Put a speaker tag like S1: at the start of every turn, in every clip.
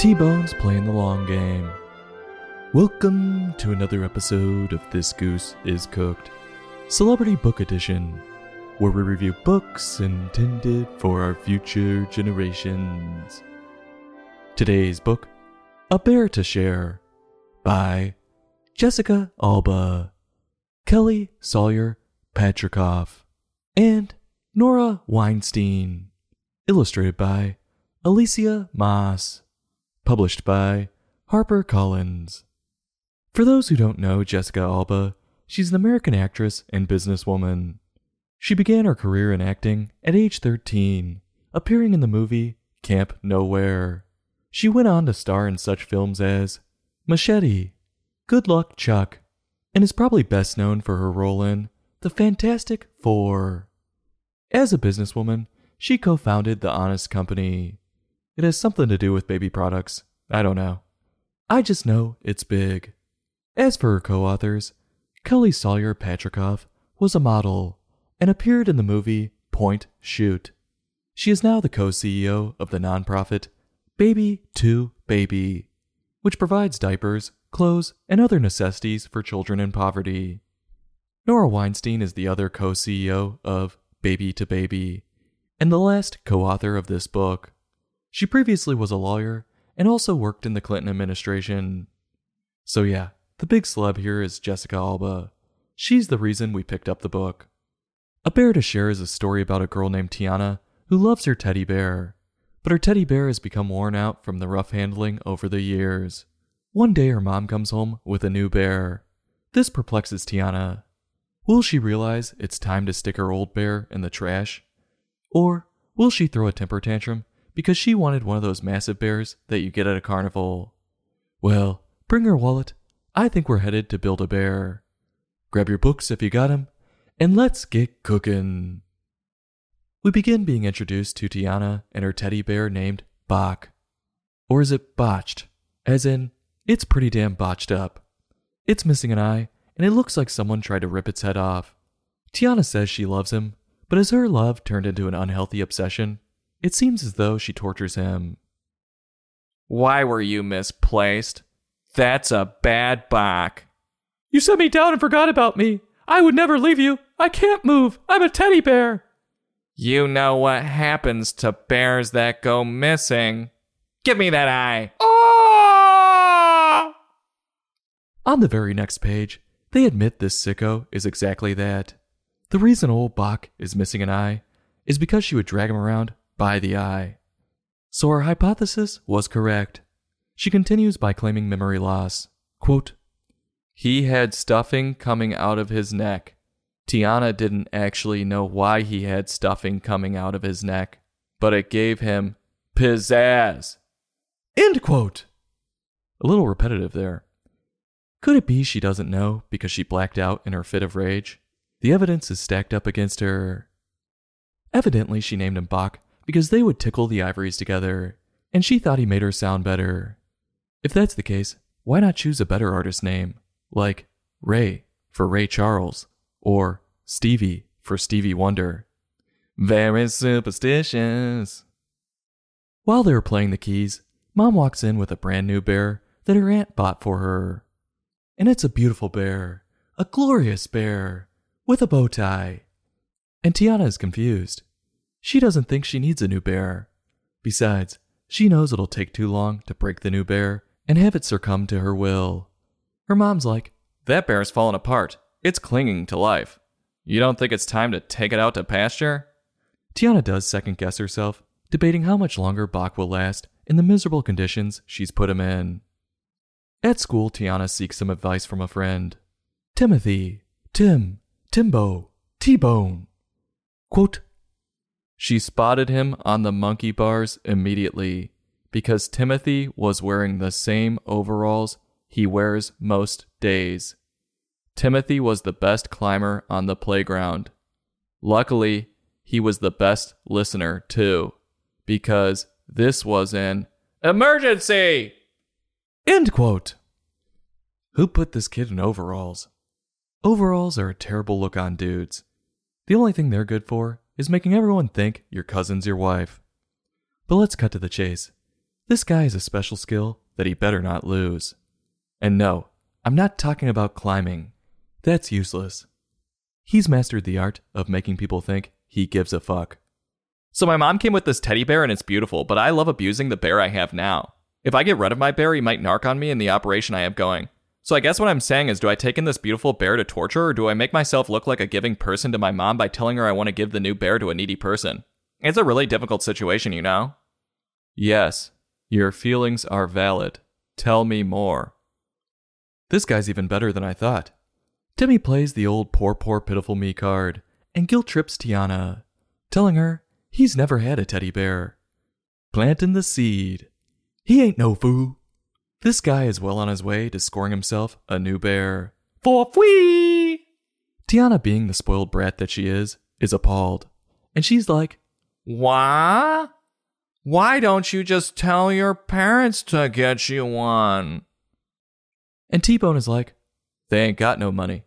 S1: T Bone's playing the long game. Welcome to another episode of This Goose is Cooked, Celebrity Book Edition, where we review books intended for our future generations. Today's book, A Bear to Share, by Jessica Alba, Kelly Sawyer Patricof, and Norah Weinstein. Illustrated by Alicia Moss. Published by HarperCollins. For those who don't know Jessica Alba, she's an American actress and businesswoman. She began her career in acting at age 13, appearing in the movie Camp Nowhere. She went on to star in such films as Machete, Good Luck Chuck, and is probably best known for her role in The Fantastic Four. As a businesswoman, she co founded The Honest Company. It has something to do with baby products. I don't know. I just know it's big. As for her co authors, Kelly Sawyer Patricof was a model and appeared in the movie Point Shoot. She is now the co CEO of the nonprofit Baby to Baby, which provides diapers, clothes, and other necessities for children in poverty. Norah Weinstein is the other co CEO of Baby to Baby and the last co author of this book. She previously was a lawyer and also worked in the Clinton administration. So, yeah, the big celeb here is Jessica Alba. She's the reason we picked up the book. A Bear to Share is a story about a girl named Tiana who loves her teddy bear, but her teddy bear has become worn out from the rough handling over the years. One day, her mom comes home with a new bear. This perplexes Tiana. Will she realize it's time to stick her old bear in the trash? Or will she throw a temper tantrum because she wanted one of those massive bears that you get at a carnival? Well, bring her wallet. I think we're headed to build a bear. Grab your books if you got 'em, and let's get cookin'. We begin being introduced to Tiana and her teddy bear named Bach. Or is it botched? As in, it's pretty damn botched up. It's missing an eye, and it looks like someone tried to rip its head off. Tiana says she loves him, but as her love turned into an unhealthy obsession, it seems as though she tortures him.
S2: Why were you misplaced? That's a bad Bach.
S1: You set me down and forgot about me. I would never leave you. I can't move. I'm a teddy bear.
S2: You know what happens to bears that go missing. Give me that eye. Oh!
S1: On the very next page, they admit this sicko is exactly that. The reason old Bach is missing an eye is because she would drag him around by the eye. So her hypothesis was correct. She continues by claiming memory loss. Quote,
S2: He had stuffing coming out of his neck. Tiana didn't actually know why he had stuffing coming out of his neck, but it gave him pizzazz.
S1: End quote. A little repetitive there. Could it be she doesn't know because she blacked out in her fit of rage? The evidence is stacked up against her. Evidently, she named him Bach because they would tickle the ivories together, and she thought he made her sound better. If that's the case, why not choose a better artist name, like Ray for Ray Charles, or Stevie for Stevie Wonder?
S2: Very superstitious.
S1: While they were playing the keys, Mom walks in with a brand new bear that her aunt bought for her. And it's a beautiful bear, a glorious bear with a bow tie. And Tiana is confused. She doesn't think she needs a new bear. Besides, she knows it'll take too long to break the new bear and have it succumb to her will. Her mom's like,
S2: That bear's fallen apart. It's clinging to life. You don't think it's time to take it out to pasture?
S1: Tiana does second guess herself, debating how much longer Bach will last in the miserable conditions she's put him in. At school, Tiana seeks some advice from a friend. Timothy, Tim, Timbo, T Bone. Quote
S2: She spotted him on the monkey bars immediately because Timothy was wearing the same overalls he wears most days. Timothy was the best climber on the playground. Luckily, he was the best listener too, because this was an emergency!
S1: End quote. Who put this kid in overalls? Overalls are a terrible look on dudes. The only thing they're good for is making everyone think your cousin's your wife. But let's cut to the chase.
S2: This guy has a special skill that he better not lose. And no, I'm not talking about climbing. That's useless. He's mastered the art of making people think he gives a fuck. So my mom came with this teddy bear and it's beautiful, but I love abusing the bear I have now. If I get rid of my bear, he might narc on me in the operation I have going. So I guess what I'm saying is do I take in this beautiful bear to torture or do I make myself look like a giving person to my mom by telling her I want to give the new bear to a needy person? It's a really difficult situation, you know? Yes, your feelings are valid. Tell me more. This guy's even better than I thought. Timmy plays the old poor, poor, pitiful me card and guilt trips Tiana, telling her he's never had a teddy bear. Planting the seed. He ain't no fool. This guy is well on his way to scoring himself a new bear. For free! Tiana, being the spoiled brat that she is, is appalled. And she's like, Why? Why don't you just tell your parents to get you one? And T Bone is like, They ain't got no money.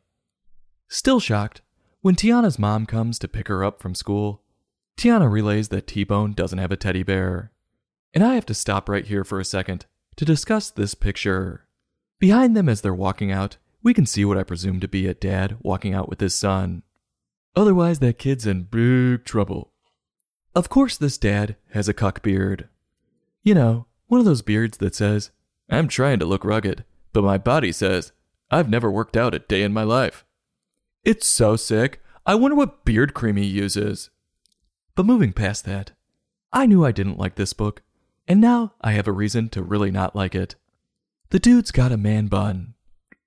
S2: Still shocked, when Tiana's mom comes to pick her up from school, Tiana relays that T Bone doesn't have a teddy bear. And I have to stop right here for a second to discuss this picture. Behind them as they're walking out, we can see what I presume to be a dad walking out with his son. Otherwise, that kid's in big trouble. Of course, this dad has a cuck beard. You know, one of those beards that says, I'm trying to look rugged, but my body says, I've never worked out a day in my life. It's so sick. I wonder what beard cream he uses. But moving past that, I knew I didn't like this book, and now I have a reason to really not like it. The dude's got a man bun.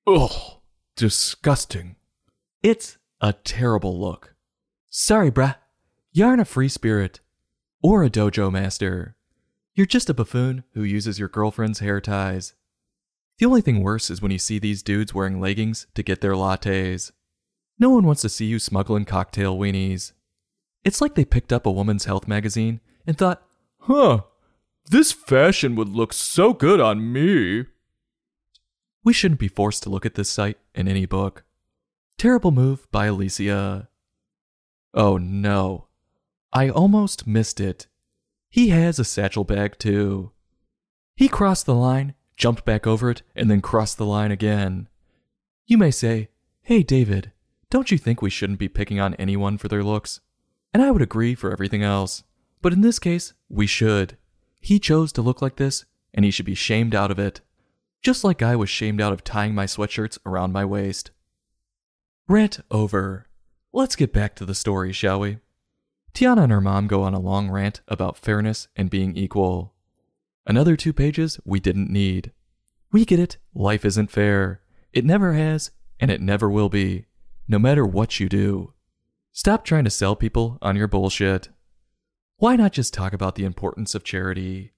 S2: Ugh, disgusting. It's a terrible look. Sorry, bruh. You aren't a free spirit or a dojo master. You're just a buffoon who uses your girlfriend's hair ties. The only thing worse is when you see these dudes wearing leggings to get their lattes. No one wants to see you smuggling cocktail weenies. It's like they picked up a woman's health magazine and thought, huh, this fashion would look so good on me. We shouldn't be forced to look at this sight in any book. Terrible move by Alicia. Oh no. I almost missed it. He has a satchel bag too. He crossed the line, jumped back over it, and then crossed the line again. You may say, Hey David, don't you think we shouldn't be picking on anyone for their looks? And I would agree for everything else. But in this case, we should. He chose to look like this, and he should be shamed out of it. Just like I was shamed out of tying my sweatshirts around my waist. Rant over. Let's get back to the story, shall we? Tiana and her mom go on a long rant about fairness and being equal. Another two pages we didn't need. We get it, life isn't fair. It never has, and it never will be no matter what you do. Stop trying to sell people on your bullshit. Why not just talk about the importance of charity?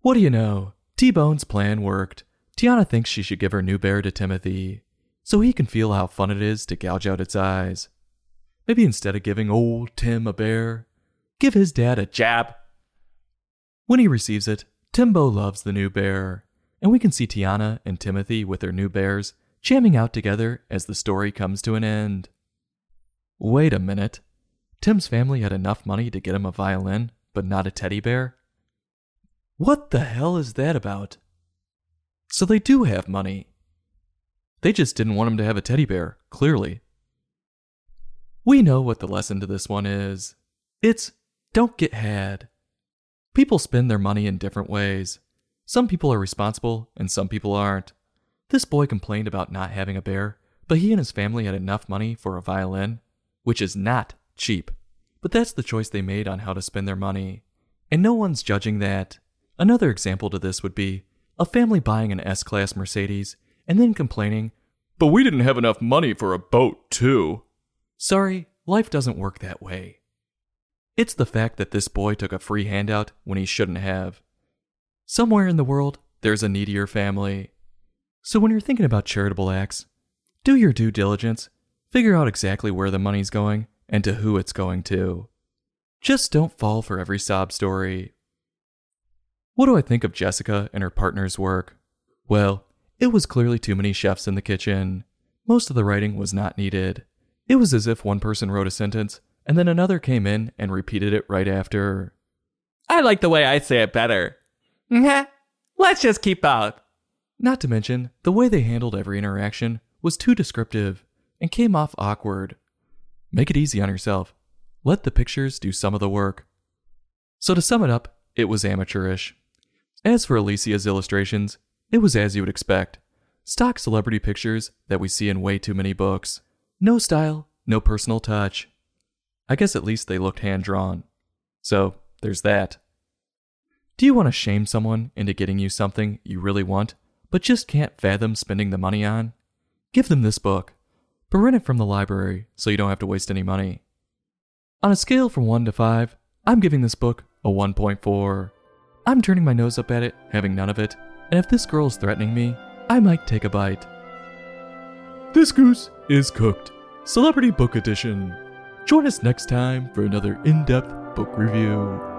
S2: What do you know? T Bone's plan worked. Tiana thinks she should give her new bear to Timothy, so he can feel how fun it is to gouge out its eyes. Maybe instead of giving old Tim a bear, give his dad a jab. When he receives it, Timbo loves the new bear, and we can see Tiana and Timothy with their new bears jamming out together as the story comes to an end. Wait a minute. Tim's family had enough money to get him a violin, but not a teddy bear? What the hell is that about? So they do have money. They just didn't want him to have a teddy bear, clearly. We know what the lesson to this one is. It's don't get had. People spend their money in different ways. Some people are responsible and some people aren't. This boy complained about not having a bear, but he and his family had enough money for a violin, which is not cheap. But that's the choice they made on how to spend their money. And no one's judging that. Another example to this would be a family buying an S Class Mercedes and then complaining, But we didn't have enough money for a boat, too. Sorry, life doesn't work that way. It's the fact that this boy took a free handout when he shouldn't have. Somewhere in the world, there's a needier family. So when you're thinking about charitable acts, do your due diligence, figure out exactly where the money's going and to who it's going to. Just don't fall for every sob story. What do I think of Jessica and her partner's work? Well, it was clearly too many chefs in the kitchen. Most of the writing was not needed. It was as if one person wrote a sentence and then another came in and repeated it right after. I like the way I say it better. Let's just keep out.
S1: Not to mention, the way they handled every interaction was too descriptive and came off awkward. Make it easy on yourself. Let the pictures do some of the work. So to sum it up, it was amateurish. As for Alicia's illustrations, it was as you would expect stock celebrity pictures that we see in way too many books. No style, no personal touch. I guess at least they looked hand drawn. So, there's that. Do you want to shame someone into getting you something you really want, but just can't fathom spending the money on? Give them this book, but rent it from the library so you don't have to waste any money. On a scale from 1 to 5, I'm giving this book a 1.4. I'm turning my nose up at it, having none of it, and if this girl is threatening me, I might take a bite. This goose is cooked. Celebrity Book Edition. Join us next time for another in depth book review.